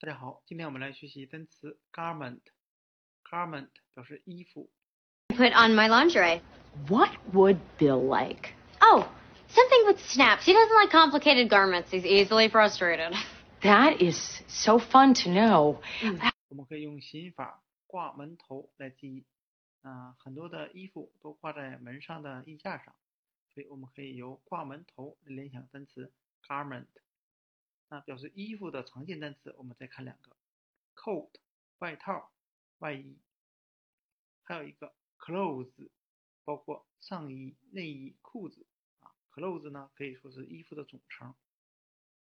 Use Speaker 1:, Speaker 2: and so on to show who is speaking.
Speaker 1: 大家好，今天我们来学习单词 garment。garment 表示衣服。
Speaker 2: Put on my lingerie.
Speaker 3: What would Bill like?
Speaker 2: Oh, something with snaps. He doesn't like complicated garments. He's easily frustrated.
Speaker 3: That is so fun to know.
Speaker 1: 我们可以用心法挂门头来记忆。啊、很多的衣服都挂在门上的衣架上，所以我们可以由挂门头来联想单词 garment。那表示衣服的常见单词，我们再看两个：coat 外套、外衣，还有一个 clothes，包括上衣、内衣、裤子啊。clothes 呢可以说是衣服的总称。